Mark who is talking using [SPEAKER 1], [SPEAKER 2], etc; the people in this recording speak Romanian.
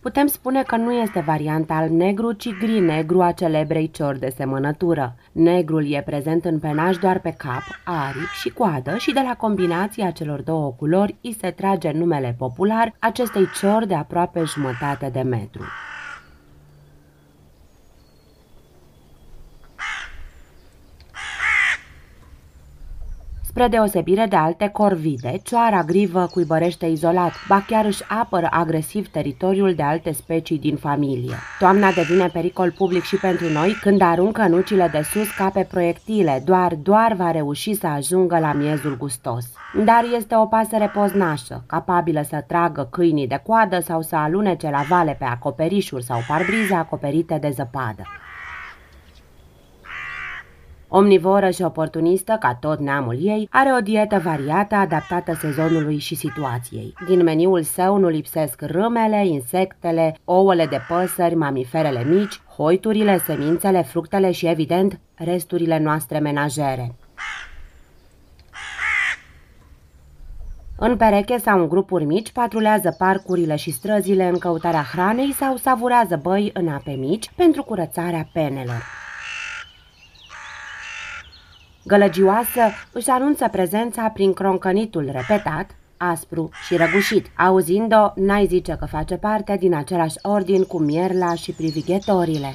[SPEAKER 1] Putem spune că nu este varianta alb-negru, ci gri-negru a celebrei ciori de semănătură. Negrul e prezent în penaj doar pe cap, aripi și coadă și de la combinația celor două culori îi se trage numele popular acestei ciori de aproape jumătate de metru. Spre deosebire de alte corvide, cioara grivă cuibărește izolat, ba chiar își apără agresiv teritoriul de alte specii din familie. Toamna devine pericol public și pentru noi când aruncă nucile de sus ca pe proiectile, doar, doar va reuși să ajungă la miezul gustos. Dar este o pasăre poznașă, capabilă să tragă câinii de coadă sau să alunece la vale pe acoperișuri sau parbrize acoperite de zăpadă. Omnivoră și oportunistă, ca tot neamul ei, are o dietă variată adaptată sezonului și situației. Din meniul său nu lipsesc râmele, insectele, ouăle de păsări, mamiferele mici, hoiturile, semințele, fructele și, evident, resturile noastre menajere. În pereche sau în grupuri mici patrulează parcurile și străzile în căutarea hranei sau savurează băi în ape mici pentru curățarea penelor. Gălăgioasă își anunță prezența prin croncănitul repetat, aspru și răgușit. Auzind-o, n-ai zice că face parte din același ordin cu mierla și privighetorile.